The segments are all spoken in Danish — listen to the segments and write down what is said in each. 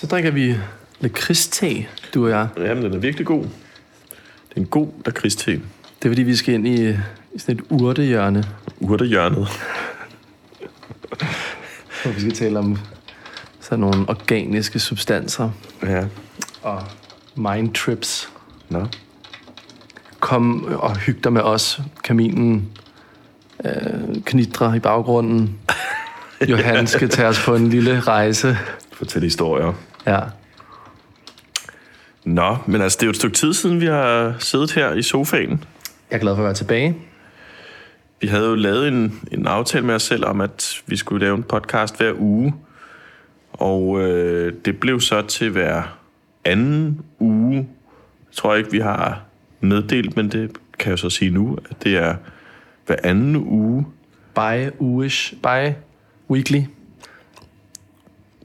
Så drikker vi lakridste, du og jeg. Jamen, den er virkelig god. Det er en god lakridste. Det er fordi, vi skal ind i, i sådan et urtehjørne, Urtehjørnet. hvor vi skal tale om sådan nogle organiske substanser Ja. og mind trips. Nå. Kom og hyg dig med os. Kaminen øh, knitrer i baggrunden. Johan skal tage os på en lille rejse. Fortæl historier. Ja. Nå, men altså, det er jo et stykke tid siden, vi har siddet her i sofaen. Jeg er glad for at være tilbage. Vi havde jo lavet en, en aftale med os selv om, at vi skulle lave en podcast hver uge. Og øh, det blev så til hver anden uge. Jeg tror ikke, vi har meddelt, men det kan jeg så sige nu, at det er hver anden uge. By uish, by weekly.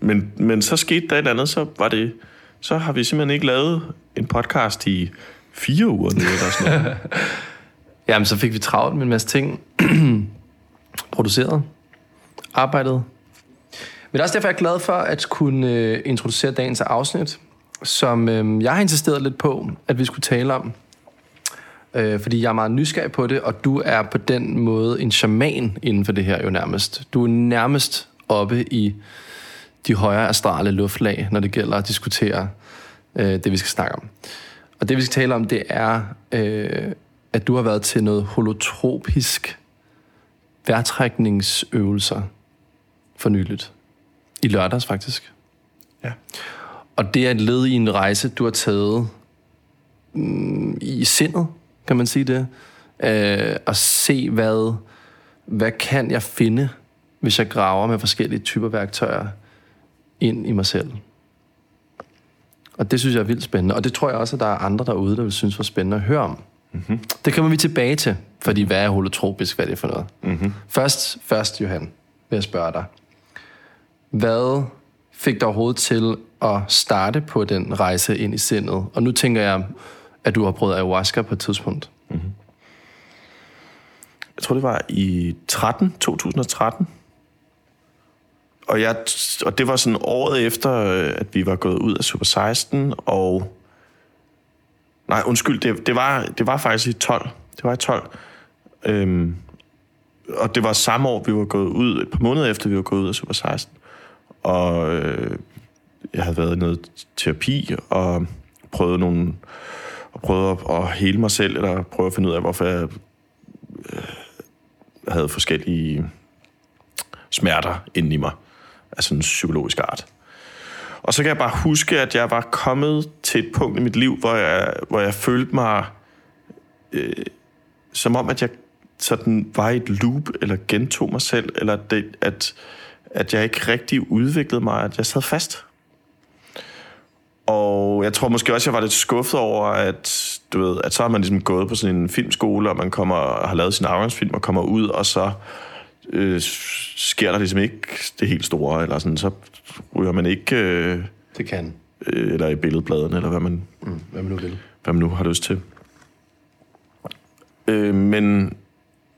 Men, men så skete der et andet, så var det, så har vi simpelthen ikke lavet en podcast i fire uger nu, eller sådan noget. Jamen, så fik vi travlt med en masse ting. Produceret. Arbejdet. Men det er også derfor, jeg er glad for at kunne øh, introducere dagens afsnit, som øh, jeg har insisteret lidt på, at vi skulle tale om. Øh, fordi jeg er meget nysgerrig på det, og du er på den måde en shaman inden for det her jo nærmest. Du er nærmest oppe i de højere astrale luftlag, når det gælder at diskutere øh, det, vi skal snakke om. Og det, vi skal tale om, det er, øh, at du har været til noget holotropisk vejrtrækningsøvelser for nyligt. I lørdags, faktisk. Ja. Og det er et led i en rejse, du har taget mm, i sindet, kan man sige det. Øh, at se, hvad, hvad kan jeg finde, hvis jeg graver med forskellige typer værktøjer ind i mig selv. Og det synes jeg er vildt spændende. Og det tror jeg også, at der er andre derude, der vil synes var spændende at høre om. Mm-hmm. Det kommer vi tilbage til, fordi hvad er holotropisk, hvad er det for noget? Mm-hmm. Først, først, Johan, vil jeg spørge dig. Hvad fik dig overhovedet til at starte på den rejse ind i sindet? Og nu tænker jeg, at du har prøvet ayahuasca på et tidspunkt. Jeg tror, det var i 13, 2013. Og, jeg, og det var sådan året efter, øh, at vi var gået ud af Super 16, og... Nej, undskyld, det, det, var, det var faktisk i 12. Det var i 12. Øhm, og det var samme år, vi var gået ud, et par måneder efter, vi var gået ud af Super 16. Og øh, jeg havde været i noget terapi, og prøvet nogle og prøvet at, at hele mig selv, eller prøve at finde ud af, hvorfor jeg øh, havde forskellige smerter inde i mig, af sådan en psykologisk art. Og så kan jeg bare huske, at jeg var kommet til et punkt i mit liv, hvor jeg, hvor jeg følte mig øh, som om, at jeg sådan var i et loop, eller gentog mig selv, eller det, at, at jeg ikke rigtig udviklede mig, at jeg sad fast. Og jeg tror måske også, jeg var lidt skuffet over, at, du ved, at så har man ligesom gået på sådan en filmskole, og man kommer og har lavet sin afgangsfilm og kommer ud, og så øh, sker der ligesom ikke det helt store, eller sådan, så ryger man ikke, øh, Det kan. øh, eller i billedbladene, eller hvad man, Mm, hvad man nu vil. hvad man nu har lyst til. Øh, men,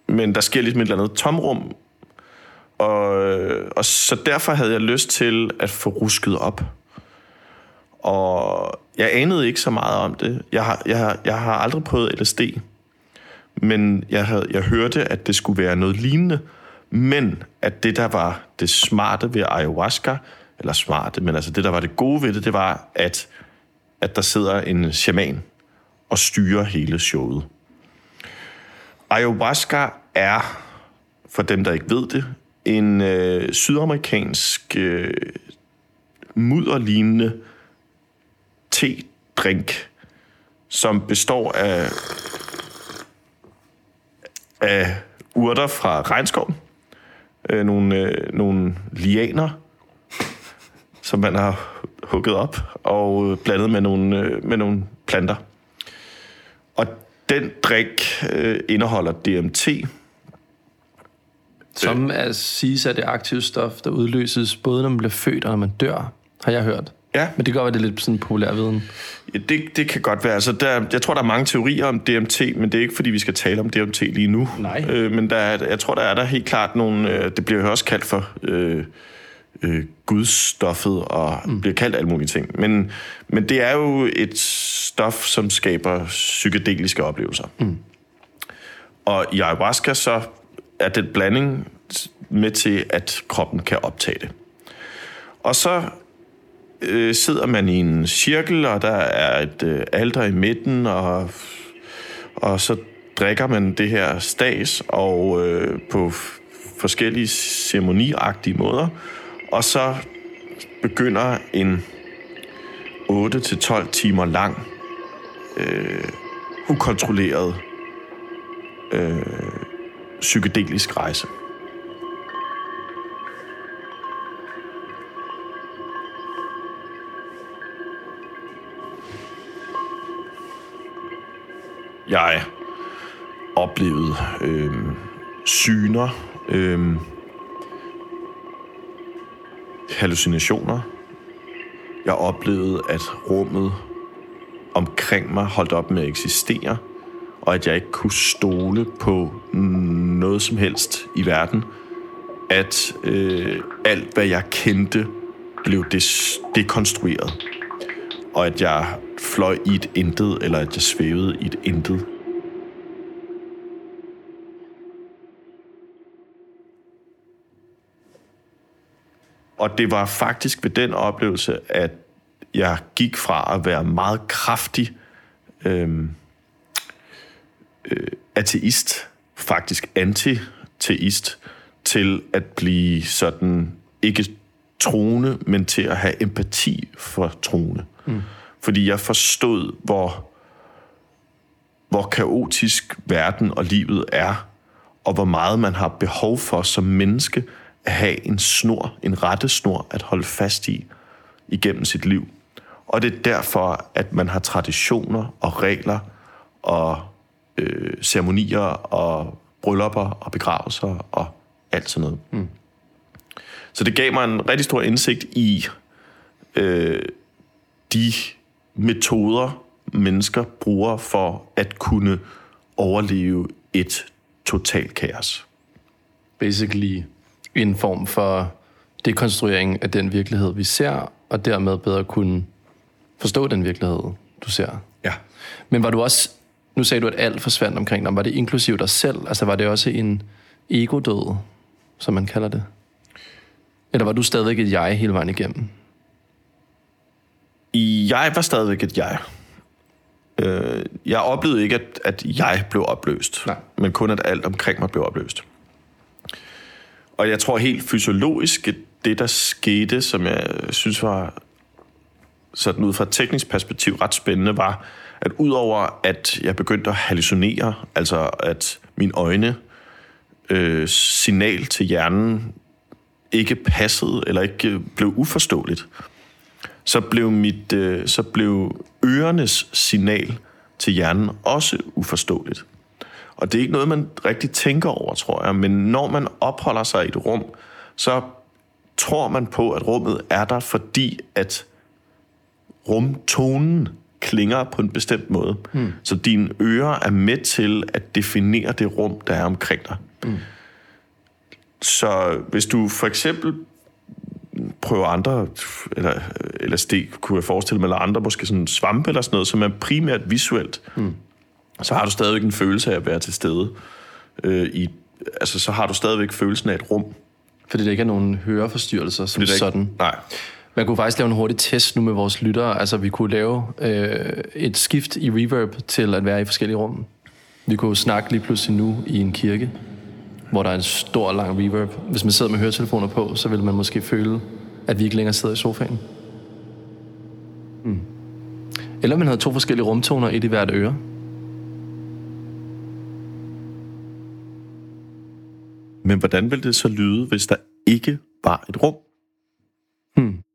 men der sker ligesom et eller andet tomrum, og, og så derfor havde jeg lyst til at få rusket op. Og jeg anede ikke så meget om det. Jeg har, jeg har, jeg har aldrig prøvet LSD, men jeg, havde, jeg hørte, at det skulle være noget lignende, men at det, der var det smarte ved ayahuasca, eller smarte, men altså det, der var det gode ved det, det var, at, at der sidder en shaman og styrer hele showet. Ayahuasca er, for dem, der ikke ved det, en øh, sydamerikansk øh, mudderlignende te-drink, som består af, af urter fra regnskoven, øh, nogle, øh, nogle lianer, som man har hugget op, og blandet med nogle, øh, med nogle planter. Og den drik øh, indeholder DMT, Som er, siges af det aktive stof, der udløses både når man bliver født og når man dør, har jeg hørt. Ja. Men det kan godt være, det er lidt sådan populær viden. Ja, det, det kan godt være. Altså, der, jeg tror, der er mange teorier om DMT, men det er ikke, fordi vi skal tale om DMT lige nu. Nej. Øh, men der er, jeg tror, der er der helt klart nogle... Øh, det bliver jo også kaldt for øh, øh, gudstoffet og mm. bliver kaldt alle mulige ting. Men, men det er jo et stof, som skaber psykedeliske oplevelser. Mm. Og i ayahuasca så er det blanding med til, at kroppen kan optage det. Og så øh, sidder man i en cirkel, og der er et øh, alter i midten, og, og så drikker man det her stas, og øh, på forskellige ceremoniagtige måder, og så begynder en 8-12 timer lang, øh, ukontrolleret øh, psykedelisk rejse. Jeg oplevede øh, syner, øh, hallucinationer. Jeg oplevede, at rummet omkring mig holdt op med at eksistere, og at jeg ikke kunne stole på noget som helst i verden. At øh, alt, hvad jeg kendte, blev des- dekonstrueret. Og at jeg fløj i et intet, eller at jeg svævede i et intet. Og det var faktisk ved den oplevelse, at jeg gik fra at være meget kraftig øh, øh, ateist, faktisk anti-teist, til at blive sådan ikke troende, men til at have empati for troende. Mm. Fordi jeg forstod, hvor, hvor kaotisk verden og livet er, og hvor meget man har behov for som menneske at have en snor, en rette snor at holde fast i igennem sit liv. Og det er derfor, at man har traditioner og regler og øh, ceremonier og bryllupper og begravelser og alt sådan noget. Mm. Så det gav mig en rigtig stor indsigt i øh, de metoder, mennesker bruger for at kunne overleve et totalt kaos. Basically en form for dekonstruering af den virkelighed, vi ser, og dermed bedre kunne forstå den virkelighed, du ser. Ja. Men var du også, nu sagde du, at alt forsvandt omkring dig, var det inklusiv dig selv? Altså var det også en ego-død, som man kalder det? Eller var du stadigvæk et jeg hele vejen igennem? Jeg var stadigvæk et jeg. Øh, jeg oplevede ikke, at, at jeg blev opløst, Nej. men kun at alt omkring mig blev opløst. Og jeg tror helt fysiologisk, at det der skete, som jeg synes var sådan ud fra et teknisk perspektiv ret spændende, var, at udover at jeg begyndte at hallucinere, altså at mine øjne øh, signal til hjernen ikke passede, eller ikke blev uforståeligt, så blev, mit, øh, så blev ørenes signal til hjernen også uforståeligt. Og det er ikke noget, man rigtig tænker over, tror jeg, men når man opholder sig i et rum, så tror man på, at rummet er der, fordi at rumtonen klinger på en bestemt måde. Mm. Så dine ører er med til at definere det rum, der er omkring dig. Mm. Så hvis du for eksempel prøver andre, eller LSD kunne jeg forestille mig, eller andre, måske sådan svampe eller sådan noget, som er primært visuelt, mm. så har du stadigvæk en følelse af at være til stede. Øh, i, altså, så har du stadigvæk følelsen af et rum. Fordi der ikke er nogen høreforstyrrelser som er ikke- sådan. Nej. Man kunne faktisk lave en hurtig test nu med vores lyttere. Altså, vi kunne lave øh, et skift i reverb til at være i forskellige rum. Vi kunne snakke lige pludselig nu i en kirke, hvor der er en stor, lang reverb. Hvis man sidder med høretelefoner på, så vil man måske føle, at vi ikke længere sidder i sofaen. Mm. Eller man havde to forskellige rumtoner, et i hvert øre. Men hvordan ville det så lyde, hvis der ikke var et rum? Hmm.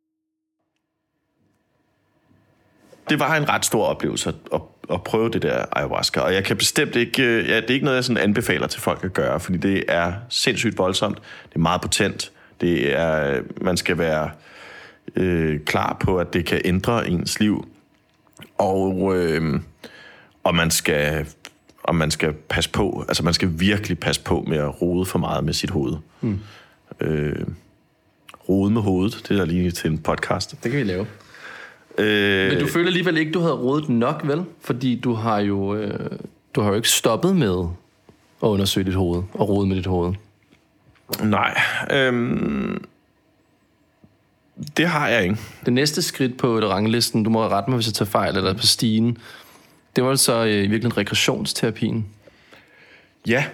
det var en ret stor oplevelse at, at, prøve det der ayahuasca, og jeg kan bestemt ikke, ja, det er ikke noget, jeg sådan anbefaler til folk at gøre, fordi det er sindssygt voldsomt, det er meget potent, det er, man skal være øh, klar på, at det kan ændre ens liv, og, øh, og man skal og man skal passe på, altså man skal virkelig passe på med at rode for meget med sit hoved. Mm. Øh, rode med hovedet. Det er lige til en podcast. Det kan vi lave. Øh, Men du føler alligevel ikke, du havde rådet nok, vel? Fordi du har jo, øh, du har jo ikke stoppet med at undersøge dit hoved og rode med dit hoved. Nej. Øhm, det har jeg ikke. Det næste skridt på ranglisten, du må rette mig, hvis jeg tager fejl, eller på stigen, det var så øh, i virkeligheden regressionsterapien. Ja.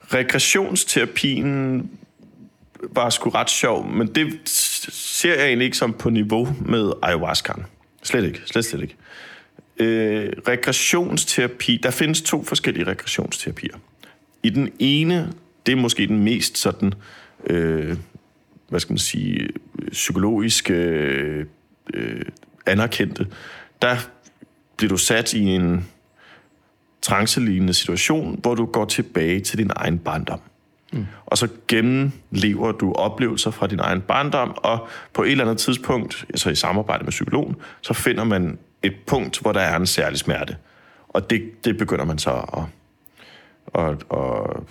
Regressionsterapien var sgu ret sjov, men det ser jeg egentlig ikke som på niveau med ayahuascaen. Slet ikke. Slet, slet ikke. Øh, regressionsterapi, der findes to forskellige regressionsterapier. I den ene, det er måske den mest sådan, øh, hvad skal man sige, psykologisk øh, øh, anerkendte, der bliver du sat i en trancelignende situation, hvor du går tilbage til din egen barndom. Mm. Og så gennemlever du oplevelser fra din egen barndom, og på et eller andet tidspunkt, altså i samarbejde med psykologen, så finder man et punkt, hvor der er en særlig smerte. Og det, det begynder man så at, at, at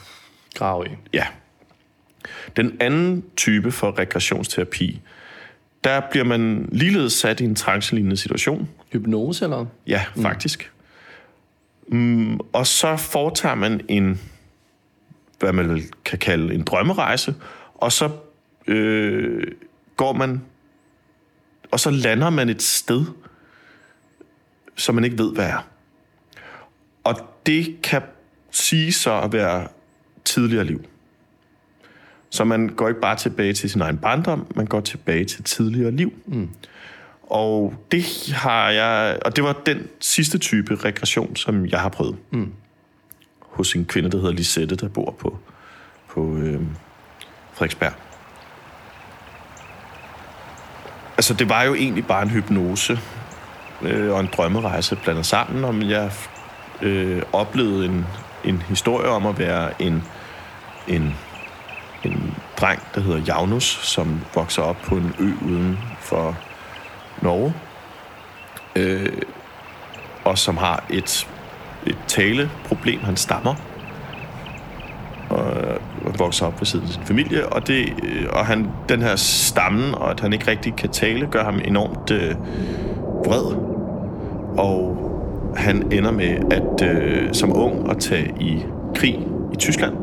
Grav i. Ja. Den anden type for regressionsterapi, der bliver man ligeledes sat i en trancelignende situation. Hypnose, eller? Ja, faktisk. Mm, og så foretager man en, hvad man kan kalde en drømmerejse, og så øh, går man, og så lander man et sted, som man ikke ved, hvad er. Og det kan sige så at være tidligere liv. Så man går ikke bare tilbage til sin egen barndom, man går tilbage til tidligere liv. Mm. Og det har jeg, og det var den sidste type regression, som jeg har prøvet. Mm. Hos en kvinde, der hedder Lisette, der bor på, på øh, Frederiksberg. Altså, det var jo egentlig bare en hypnose øh, og en drømmerejse blandet sammen, om jeg øh, oplevede en, en historie om at være en, en, en dreng, der hedder Javnus, som vokser op på en ø uden for Norge, øh, og som har et, et taleproblem. Han stammer, og vokser op ved siden af sin familie, og, det, øh, og han, den her stammen, og at han ikke rigtig kan tale, gør ham enormt øh, vred. Og han ender med at øh, som ung at tage i krig i Tyskland.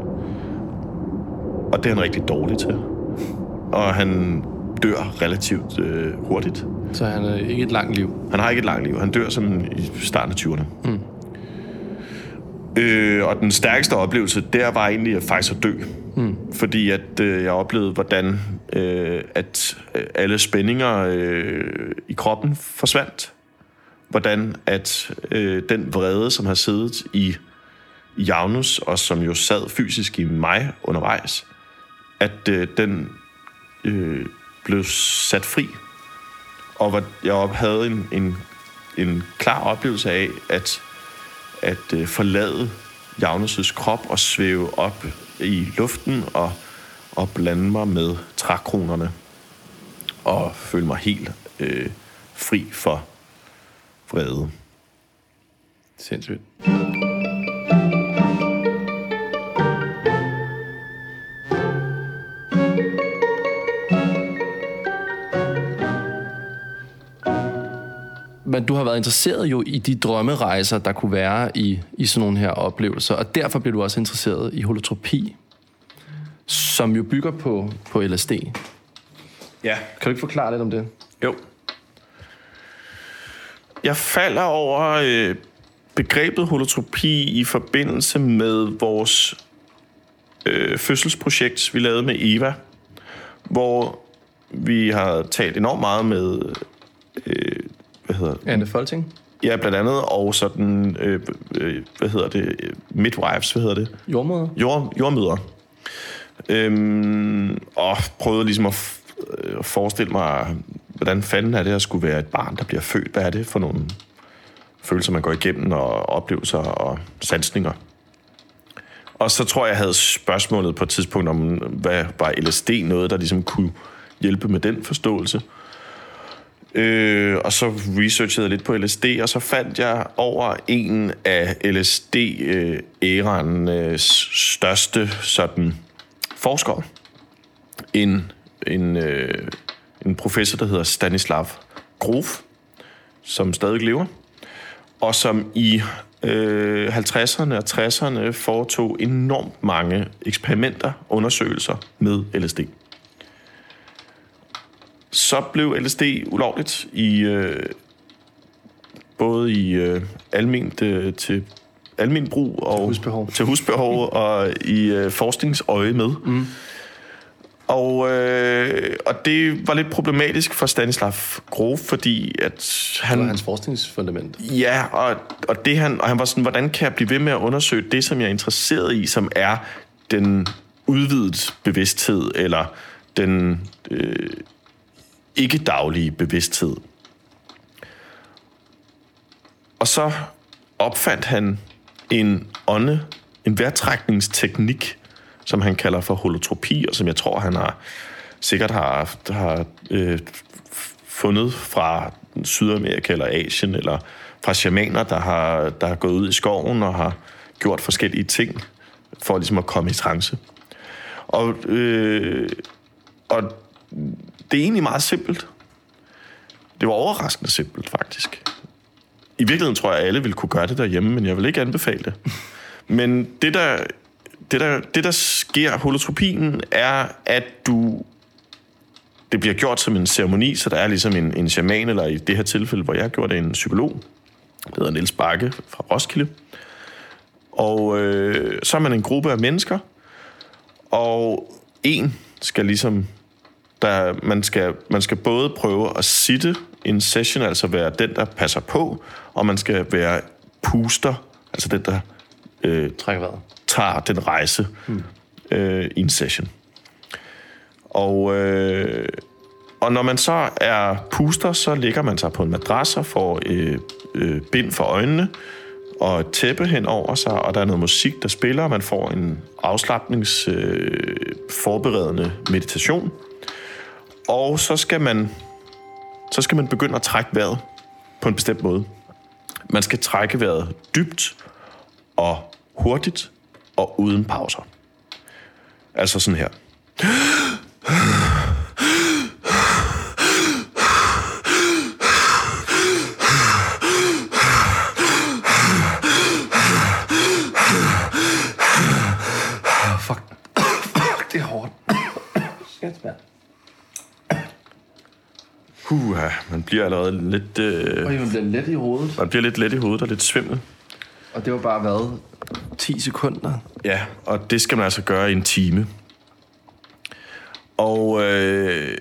Og det er han rigtig dårlig til. Og han dør relativt øh, hurtigt. Så han er ikke et langt liv. Han har ikke et langt liv. Han dør som i starten af 20'erne. Mm. Øh, og den stærkeste oplevelse, der var egentlig at faktisk at dø. Mm. Fordi at øh, jeg oplevede, hvordan øh, at øh, alle spændinger øh, i kroppen forsvandt. Hvordan at øh, den vrede, som har siddet i, Javnus, og som jo sad fysisk i mig undervejs, at øh, den øh, blev sat fri. Og hvor jeg havde en, en, en klar oplevelse af, at, at øh, forlade Javnus' krop og svæve op i luften og, og blande mig med trækronerne og føle mig helt øh, fri for vrede. Sindssygt. Men du har været interesseret jo i de drømmerejser, der kunne være i, i sådan nogle her oplevelser, og derfor blev du også interesseret i holotropi, som jo bygger på, på LSD. Ja. Kan du ikke forklare lidt om det? Jo. Jeg falder over øh, begrebet holotropi i forbindelse med vores øh, fødselsprojekt, vi lavede med Eva, hvor vi har talt enormt meget med, øh, hvad hedder? Anne Folting? Ja, blandt andet, og sådan, øh, øh, hvad hedder det, midwives, hvad hedder det? Jordmøder? Jord, jordmøder. Øhm, og prøvede ligesom at, f- øh, at forestille mig, hvordan fanden er det at skulle være et barn, der bliver født? Hvad er det for nogle følelser, man går igennem, og oplevelser og sansninger? Og så tror jeg, jeg havde spørgsmålet på et tidspunkt om, hvad var LSD noget, der ligesom kunne hjælpe med den forståelse. Øh, og så researchede jeg lidt på LSD, og så fandt jeg over en af LSD-æraens øh, øh, største sådan forskere. En en, øh, en professor, der hedder Stanislav Grof, som stadig lever, og som i øh, 50'erne og 60'erne foretog enormt mange eksperimenter, undersøgelser med LSD. Så blev LSD ulovligt i øh, både i øh, alment øh, til almen brug og husbehov. til husbehov og i øh, forskningsøje med. Mm. Og, øh, og det var lidt problematisk for Stanislav Grof, fordi at han... Det var hans forskningsfundament. Ja, og, og, det han, og han var sådan, hvordan kan jeg blive ved med at undersøge det, som jeg er interesseret i, som er den udvidet bevidsthed, eller den øh, ikke-daglige bevidsthed. Og så opfandt han en ånde, en vejrtrækningsteknik, som han kalder for holotropi, og som jeg tror, han har sikkert har, har øh, fundet fra Sydamerika eller Asien, eller fra shamaner, der har, der har gået ud i skoven og har gjort forskellige ting for ligesom at komme i trance. Og, øh, og det er egentlig meget simpelt. Det var overraskende simpelt, faktisk. I virkeligheden tror jeg, at alle ville kunne gøre det derhjemme, men jeg vil ikke anbefale det. Men det, der, det, der, det, der sker, holotropien, er, at du... Det bliver gjort som en ceremoni, så der er ligesom en, en shaman, eller i det her tilfælde, hvor jeg har gjort det, en psykolog, der hedder Niels Bakke fra Roskilde. Og øh, så er man en gruppe af mennesker, og en skal ligesom der, man, skal, man skal både prøve at sitte en session, altså være den, der passer på, og man skal være puster, altså den, der øh, Trækker vejret. tager den rejse hmm. øh, i en session. Og, øh, og når man så er puster, så ligger man sig på en madras og får øh, øh, bind for øjnene og et tæppe hen over sig, og der er noget musik, der spiller, og man får en afslappningsforberedende øh, forberedende meditation. Og så skal man så skal man begynde at trække vejret på en bestemt måde. Man skal trække vejret dybt og hurtigt og uden pauser. Altså sådan her. Fuck. Fuck, det er hårdt. Skæt, mand. Huha, man bliver allerede lidt, øh, man bliver let i hovedet. man bliver lidt let i hovedet og lidt svimmel. Og det var bare hvad? 10 sekunder? Ja, og det skal man altså gøre i en time. Og, øh,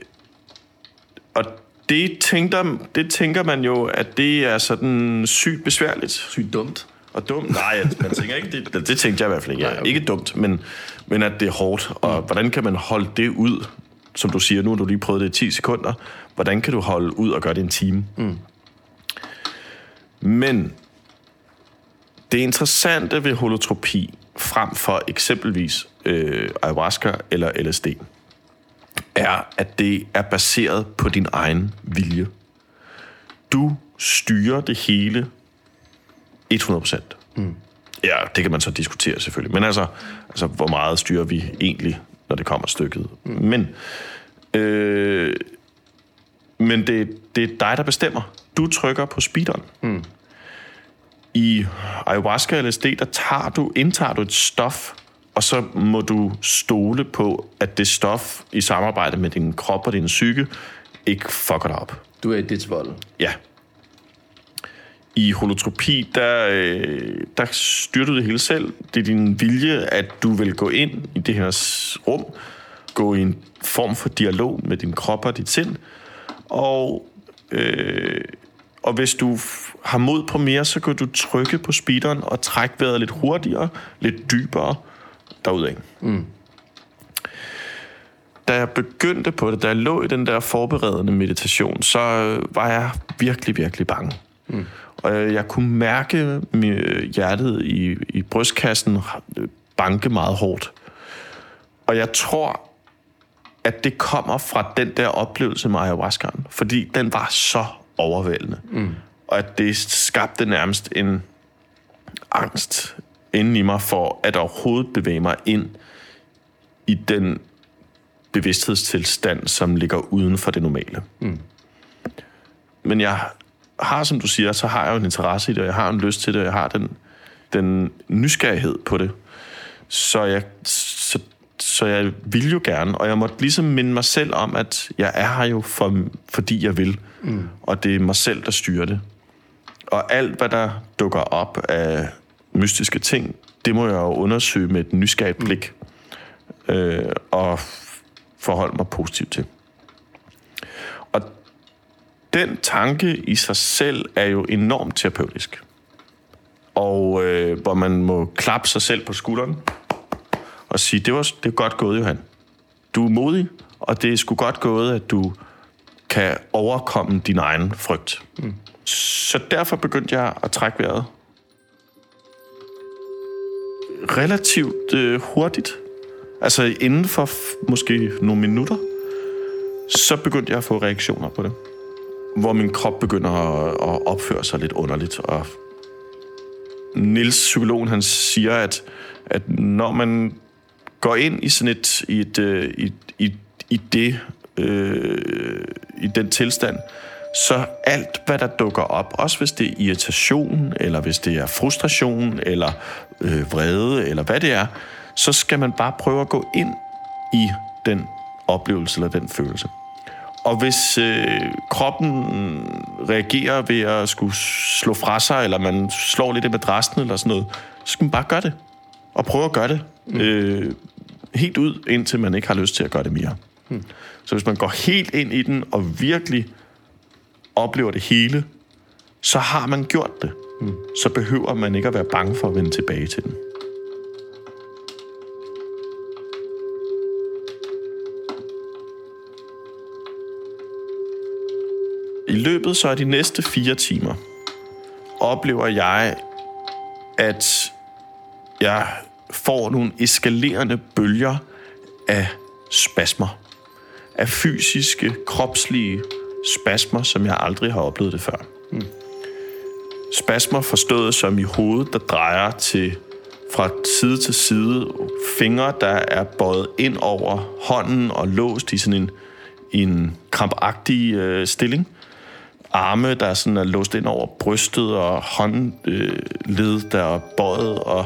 og det, tænker, det tænker man jo, at det er sådan sygt besværligt. Sygt dumt. Og dumt? Nej, man tænker ikke, det, det tænkte jeg i hvert fald ikke. Nej, okay. Ikke dumt, men, men at det er hårdt. Og hvordan kan man holde det ud? Som du siger, nu har du lige prøvet det i 10 sekunder. Hvordan kan du holde ud og gøre det i en time? Mm. Men det interessante ved holotropi, frem for eksempelvis øh, ayahuasca eller LSD, er, at det er baseret på din egen vilje. Du styrer det hele 100%. Mm. Ja, det kan man så diskutere selvfølgelig. Men altså, altså hvor meget styrer vi egentlig, når det kommer stykket? Mm. Men, øh, men det, det er dig, der bestemmer. Du trykker på speederen. Mm. I ayahuasca eller LSD, der tager du, indtager du et stof, og så må du stole på, at det stof i samarbejde med din krop og din psyke ikke fucker dig op. Du er i dit vold. Ja. I holotropi, der, øh, der styrer du det hele selv. Det er din vilje, at du vil gå ind i det her rum, gå i en form for dialog med din krop og dit sind, og, øh, og hvis du har mod på mere, så kan du trykke på speederen og trække vejret lidt hurtigere, lidt dybere derudad. Mm. Da jeg begyndte på det, da jeg lå i den der forberedende meditation, så øh, var jeg virkelig, virkelig bange. Mm. Og jeg, kunne mærke mi- hjertet i, i brystkassen øh, banke meget hårdt. Og jeg tror, at det kommer fra den der oplevelse med ayahuascaen, fordi den var så overvældende. Mm. Og at det skabte nærmest en angst inden i mig for at overhovedet bevæge mig ind i den bevidsthedstilstand, som ligger uden for det normale. Mm. Men jeg har, som du siger, så har jeg jo en interesse i det, og jeg har en lyst til det, og jeg har den, den nysgerrighed på det. Så jeg, så, så jeg vil jo gerne, og jeg måtte ligesom minde mig selv om, at jeg er her jo, for, fordi jeg vil. Mm. Og det er mig selv, der styrer det. Og alt, hvad der dukker op af mystiske ting, det må jeg jo undersøge med et nysgerrigt blik. Øh, og forholde mig positivt til. Og den tanke i sig selv er jo enormt terapeutisk. Og øh, hvor man må klappe sig selv på skulderen og sige, det var det er godt gået, Johan. Du er modig, og det er sgu godt gået, at du kan overkomme din egen frygt. Mm. Så derfor begyndte jeg at trække vejret. Relativt øh, hurtigt. Altså inden for f- måske nogle minutter, så begyndte jeg at få reaktioner på det. Hvor min krop begynder at, at opføre sig lidt underligt. Og Nils, psykologen, han siger, at, at når man går ind i sådan et, i, et, øh, i, i, i det, øh, i den tilstand, så alt, hvad der dukker op, også hvis det er irritation, eller hvis det er frustration, eller øh, vrede, eller hvad det er, så skal man bare prøve at gå ind i den oplevelse eller den følelse. Og hvis øh, kroppen reagerer ved at skulle slå fra sig, eller man slår lidt i madrassen eller sådan noget, så skal man bare gøre det. Og prøve at gøre det. Mm. Øh, helt ud, indtil man ikke har lyst til at gøre det mere. Mm. Så hvis man går helt ind i den, og virkelig oplever det hele, så har man gjort det. Mm. Så behøver man ikke at være bange for at vende tilbage til den. I løbet så af de næste fire timer oplever jeg, at jeg får nogle eskalerende bølger af spasmer. Af fysiske, kropslige spasmer, som jeg aldrig har oplevet det før. Mm. Spasmer forstået som i hovedet, der drejer til fra side til side. Fingre, der er bøjet ind over hånden og låst i sådan en, en krampagtig øh, stilling. Arme, der sådan er låst ind over brystet, og håndled, øh, der er bøjet. Og,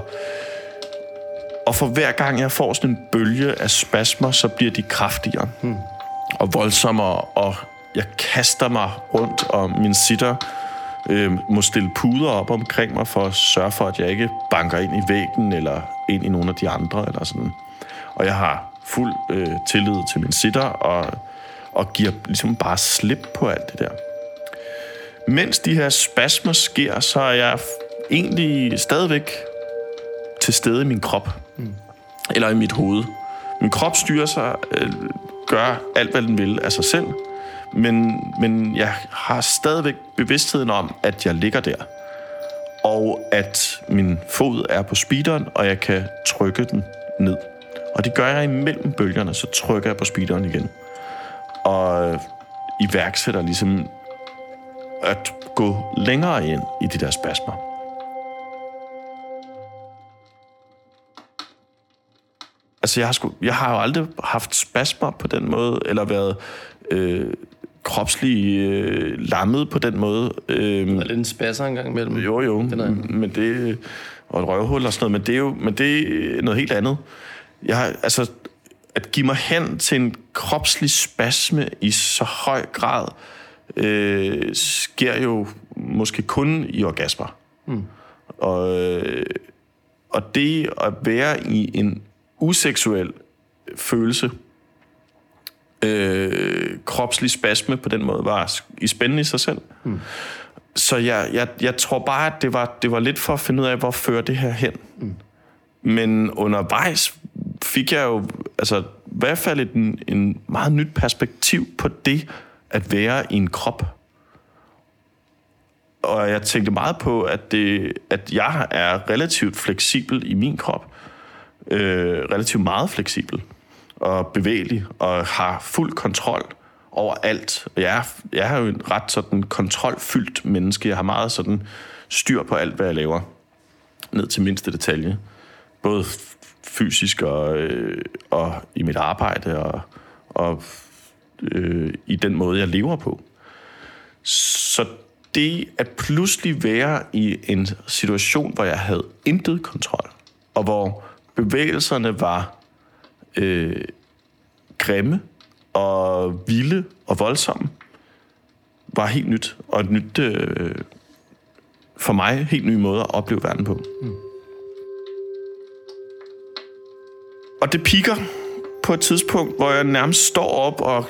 og for hver gang jeg får sådan en bølge af spasmer, så bliver de kraftigere hmm. og voldsommere, og jeg kaster mig rundt, og min sitter øh, må stille puder op omkring mig for at sørge for, at jeg ikke banker ind i væggen eller ind i nogle af de andre. Eller sådan. Og jeg har fuld øh, tillid til min sitter og, og giver ligesom bare slip på alt det der. Mens de her spasmer sker, så er jeg egentlig stadigvæk til stede i min krop. Mm. Eller i mit hoved. Min krop styrer sig, øh, gør alt, hvad den vil af sig selv men, men jeg har stadigvæk bevidstheden om, at jeg ligger der. Og at min fod er på speederen, og jeg kan trykke den ned. Og det gør jeg imellem bølgerne, så trykker jeg på speederen igen. Og øh, iværksætter ligesom at gå længere ind i de der spasmer. Altså, jeg har, sgu, jeg har jo aldrig haft spasmer på den måde, eller været øh, kropslig øh, lammet på den måde. Øhm, er lidt en spasser engang imellem. Jo, jo, men det, og et røvhul og sådan noget, men det er jo men det er noget helt andet. Jeg har, altså, at give mig hen til en kropslig spasme i så høj grad, øh, sker jo måske kun i orgasmer. Mm. Og, øh, og det at være i en useksuel følelse, øh, kropslig spasme på den måde var i spændende i sig selv. Mm. Så jeg, jeg, jeg tror bare, at det var, det var lidt for at finde ud af, hvor fører det her hen. Mm. Men undervejs fik jeg jo altså, i hvert fald en, en meget nyt perspektiv på det at være i en krop. Og jeg tænkte meget på, at, det, at jeg er relativt fleksibel i min krop. Øh, relativt meget fleksibel og bevægelig og har fuld kontrol over alt. Jeg er, jeg er jo en ret sådan kontrolfyldt menneske. Jeg har meget sådan styr på alt, hvad jeg laver. Ned til mindste detalje. Både fysisk og, øh, og i mit arbejde og, og øh, i den måde, jeg lever på. Så det at pludselig være i en situation, hvor jeg havde intet kontrol, og hvor bevægelserne var øh, grimme og vilde og voldsomme, var helt nyt. Og et nyt, øh, for mig, helt ny måde at opleve verden på. Mm. Og det piker på et tidspunkt, hvor jeg nærmest står op og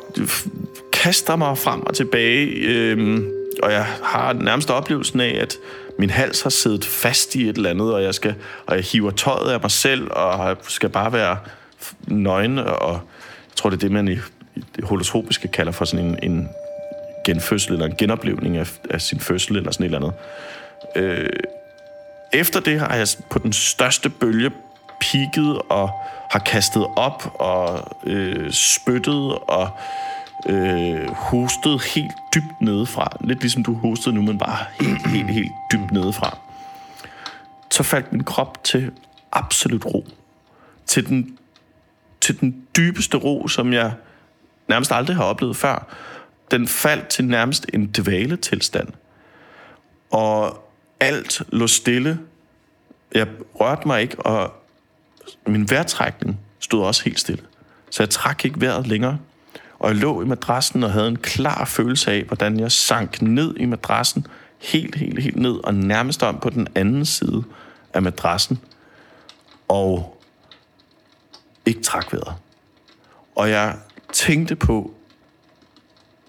kaster mig frem og tilbage. Øh, og jeg har nærmest oplevelsen af, at min hals har siddet fast i et eller andet, og jeg, skal, og jeg hiver tøjet af mig selv, og skal bare være nøgen, og jeg tror, det er det, man i det holotropiske kalder for sådan en, en genfødsel, eller en genoplevning af, af sin fødsel, eller sådan et eller andet. Øh, efter det har jeg på den største bølge pigget og har kastet op og øh, spyttet og øh, hostet helt dybt nedefra. Lidt ligesom du hostede nu, men bare helt, helt, helt dybt nedefra. Så faldt min krop til absolut ro. Til den, til den dybeste ro, som jeg nærmest aldrig har oplevet før. Den faldt til nærmest en dvaletilstand. Og alt lå stille. Jeg rørte mig ikke, og min vejrtrækning stod også helt stille. Så jeg trak ikke vejret længere. Og jeg lå i madrassen og havde en klar følelse af, hvordan jeg sank ned i madrassen, helt, helt, helt ned, og nærmest om på den anden side af madrassen. Og ikke trak vejret. Og jeg tænkte på,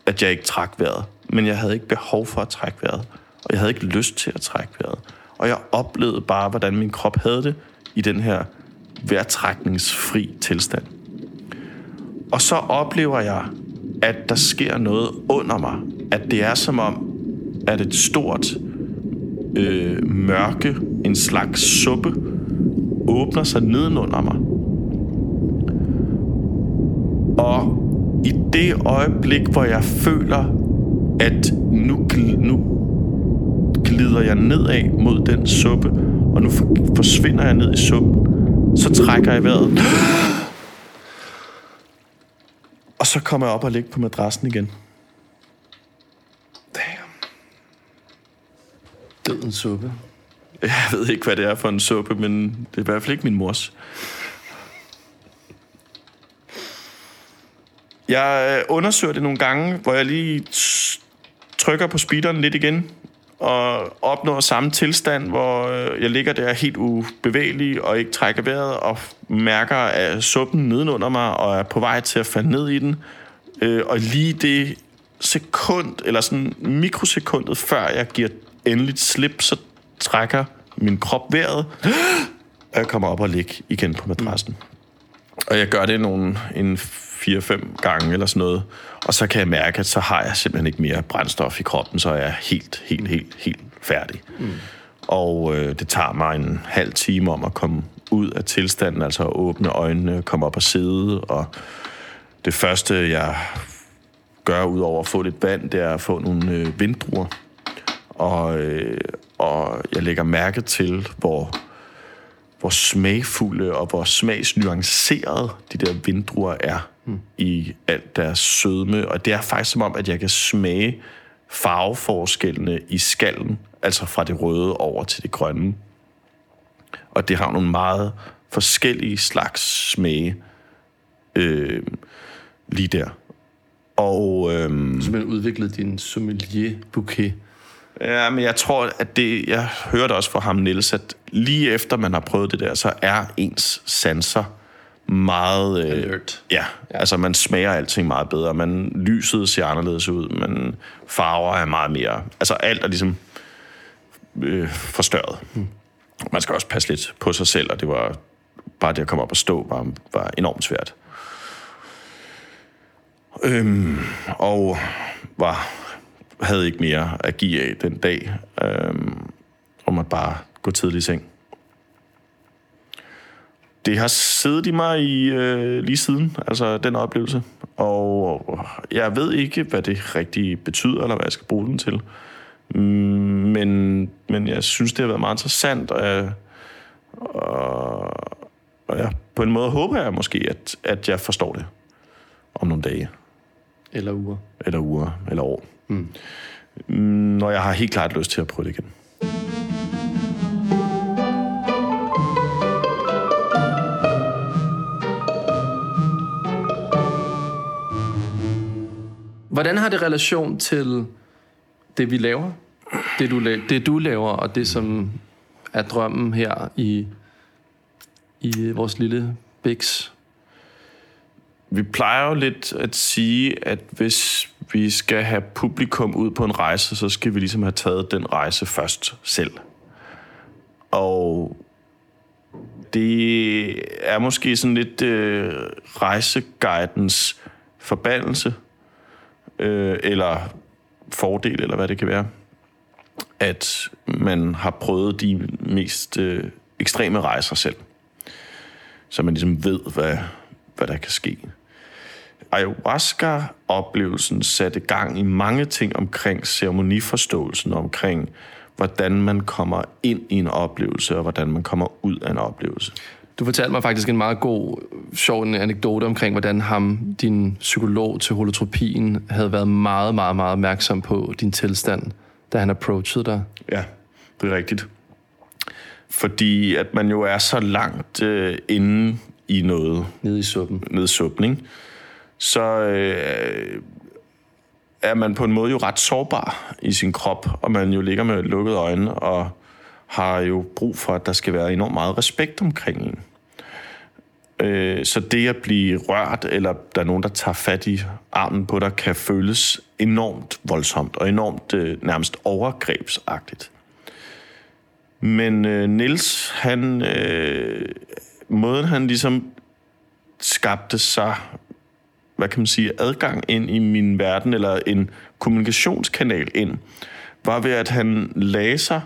at jeg ikke trak vejret, men jeg havde ikke behov for at trække vejret, og jeg havde ikke lyst til at trække vejret. Og jeg oplevede bare, hvordan min krop havde det i den her vejrtrækningsfri tilstand. Og så oplever jeg, at der sker noget under mig. At det er som om, at et stort øh, mørke, en slags suppe, åbner sig nedenunder mig. Og i det øjeblik, hvor jeg føler, at nu, nu glider jeg nedad mod den suppe, og nu forsvinder jeg ned i suppen, så trækker jeg vejret. Og så kommer jeg op og ligger på madrassen igen. Damn. Dødens suppe. Jeg ved ikke, hvad det er for en suppe, men det er i hvert fald ikke min mors. Jeg øh, undersøger det nogle gange, hvor jeg lige trykker på speederen lidt igen, og opnår samme tilstand, hvor øh, jeg ligger der helt ubevægelig og ikke trækker vejret, og mærker at suppen nedenunder mig, og er på vej til at falde ned i den. Øh, og lige det sekund, eller sådan mikrosekundet, før jeg giver endeligt slip, så trækker min krop vejret, og jeg kommer op og ligger igen på madrassen. Og jeg gør det nogle, en 4-5 gange eller sådan noget. Og så kan jeg mærke, at så har jeg simpelthen ikke mere brændstof i kroppen, så er jeg helt, helt, helt, helt færdig. Mm. Og øh, det tager mig en halv time om at komme ud af tilstanden, altså at åbne øjnene, komme op og sidde. Og det første, jeg gør, udover at få lidt vand, det er at få nogle øh, vindruer. Og, øh, og jeg lægger mærke til, hvor hvor smagfulde og hvor smagsnuanceret de der vindruer er i alt deres sødme. Og det er faktisk som om, at jeg kan smage farveforskellene i skallen, altså fra det røde over til det grønne. Og det har nogle meget forskellige slags smage øh, lige der. Og, øh, man udviklet din sommelier-bouquet. Ja, men jeg tror, at det... Jeg hørte også fra ham, Niels, at lige efter man har prøvet det der, så er ens sanser meget... Øh, Alert. Ja, altså man smager alting meget bedre. Man, lyset ser anderledes ud, men farver er meget mere... Altså alt er ligesom øh, forstørret. Hmm. Man skal også passe lidt på sig selv, og det var bare det at komme op og stå var, var enormt svært. Øhm, og var havde ikke mere at give af den dag, øhm, om at bare gå tidligt i seng. Det har siddet i mig i, øh, lige siden, altså den oplevelse. Og jeg ved ikke, hvad det rigtigt betyder, eller hvad jeg skal bruge den til. Men, men jeg synes, det har været meget interessant, og, jeg, og, og jeg, på en måde håber jeg måske, at, at jeg forstår det. om nogle dage, Eller uger. eller uger, eller år. Mm. Når jeg har helt klart lyst til at prøve det igen. Hvordan har det relation til det, vi laver? Det, du, la- det, du laver, og det, som er drømmen her i, i vores lille biks? Vi plejer jo lidt at sige, at hvis vi skal have publikum ud på en rejse, så skal vi ligesom have taget den rejse først selv. Og det er måske sådan lidt øh, rejseguidens forbandelse, øh, eller fordel, eller hvad det kan være, at man har prøvet de mest øh, ekstreme rejser selv. Så man ligesom ved, hvad, hvad der kan ske. Ayahuasca-oplevelsen satte gang i mange ting omkring ceremoniforståelsen, omkring hvordan man kommer ind i en oplevelse, og hvordan man kommer ud af en oplevelse. Du fortalte mig faktisk en meget god, sjov anekdote omkring, hvordan ham, din psykolog til holotropien, havde været meget, meget, meget opmærksom på din tilstand, da han approachede dig. Ja, det er rigtigt. Fordi at man jo er så langt øh, inde i noget, Nede i suppen. ned i suppen, ikke? så øh, er man på en måde jo ret sårbar i sin krop, og man jo ligger med lukkede øjne, og har jo brug for, at der skal være enormt meget respekt omkring en. Øh, så det at blive rørt, eller der er nogen, der tager fat i armen på dig, kan føles enormt voldsomt, og enormt øh, nærmest overgrebsagtigt. Men øh, Nils, han, øh, måden han ligesom skabte sig, hvad kan man sige, adgang ind i min verden, eller en kommunikationskanal ind, var ved, at han lagde sig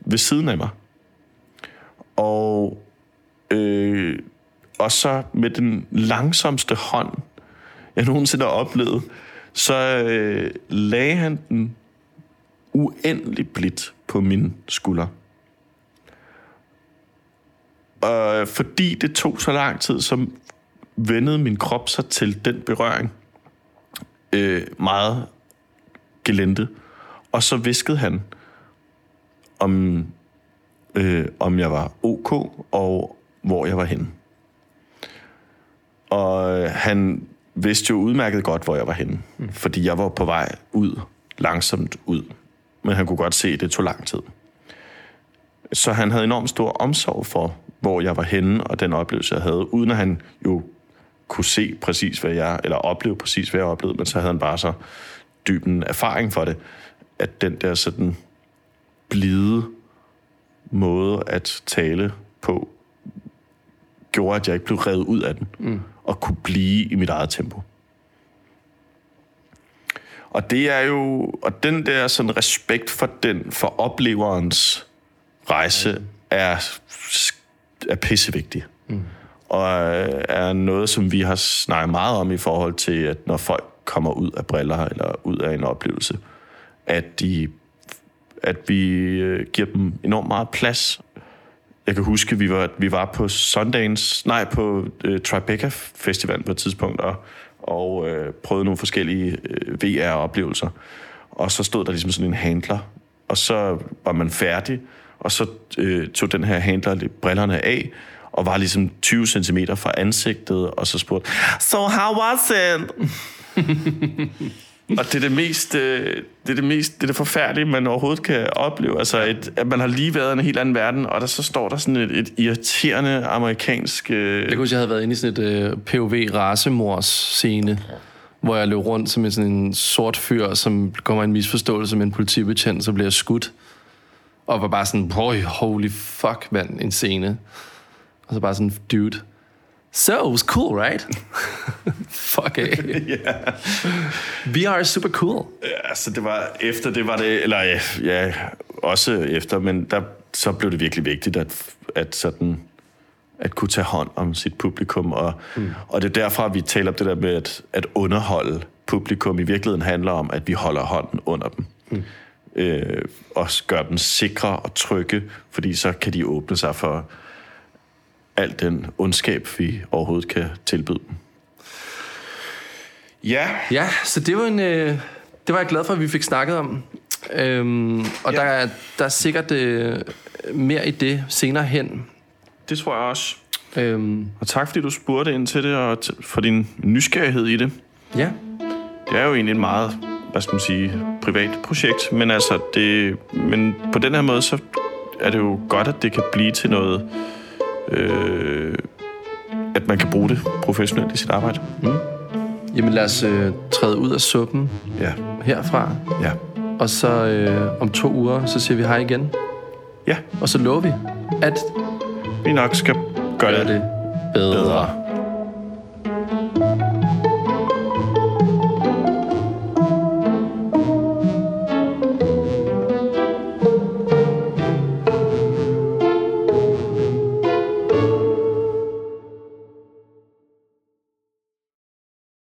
ved siden af mig. Og, øh, og så med den langsomste hånd, jeg nogensinde har oplevet, så øh, lagde han den uendelig blidt på min skulder. Og fordi det tog så lang tid, så vendede min krop sig til den berøring øh, meget gelente. Og så viskede han, om, øh, om jeg var ok, og hvor jeg var henne. Og han vidste jo udmærket godt, hvor jeg var henne. Mm. Fordi jeg var på vej ud, langsomt ud. Men han kunne godt se, at det tog lang tid. Så han havde enormt stor omsorg for, hvor jeg var henne, og den oplevelse, jeg havde, uden at han jo kunne se præcis, hvad jeg, eller opleve præcis, hvad jeg oplevede, men så havde han bare så dyb en erfaring for det, at den der sådan blide måde at tale på, gjorde, at jeg ikke blev revet ud af den, mm. og kunne blive i mit eget tempo. Og det er jo, og den der sådan respekt for den, for opleverens rejse, er, er pissevigtig. Mm. Og er noget, som vi har snakket meget om i forhold til, at når folk kommer ud af briller eller ud af en oplevelse, at, de, at vi øh, giver dem enormt meget plads. Jeg kan huske, vi var, vi var på Sundance, nej, på øh, Tribeca Festival på et tidspunkt, og, og øh, prøvede nogle forskellige øh, VR-oplevelser. Og så stod der ligesom sådan en handler, og så var man færdig, og så øh, tog den her handler brillerne af, og var ligesom 20 cm fra ansigtet, og så spurgte, So how was it? og det er det mest, øh, det er det mest, det er det forfærdelige, man overhovedet kan opleve. Altså, et, at man har lige været i en helt anden verden, og der så står der sådan et, et irriterende amerikansk... Øh, Jeg kunne huske, jeg havde været inde i sådan et øh, POV racemors scene, hvor jeg løb rundt som en, sådan en sort fyr, som kommer i en misforståelse med en politibetjent, så bliver jeg skudt. Og var bare sådan, Boy, holy fuck, mand, en scene. Og så bare sådan, dude, so it was cool, right? fuck af. yeah. VR is super cool. Altså, det var efter det var det, eller ja, ja også efter, men der, så blev det virkelig vigtigt, at, at sådan at kunne tage hånd om sit publikum, og, mm. og det er derfra, vi taler om det der med at, at underholde publikum. I virkeligheden handler om, at vi holder hånden under dem. Mm. Øh, og gør dem sikre og trygge, fordi så kan de åbne sig for al den ondskab, vi overhovedet kan tilbyde dem. Ja, Ja, så det var en... Øh, det var jeg glad for, at vi fik snakket om. Øhm, og Ja. der, er, der er sikkert øh, mere i det senere hen. det tror jeg også. Øhm, Og tak, fordi du spurgte ind til det, og t- for din nysgerrighed i det. ja, Det er jo egentlig et meget, hvad skal man sige, privat projekt, men altså, det, men på den her måde, så er det jo godt, at det kan blive til noget, øh, at man kan bruge det professionelt i sit arbejde. jamen lad os øh, træde ud af suppen Ja, herfra. ja, Og så øh, om to uger, så siger vi hej igen. ja. Og så lover vi, at Vi nok skal gøre gøre det det bedre. bedre.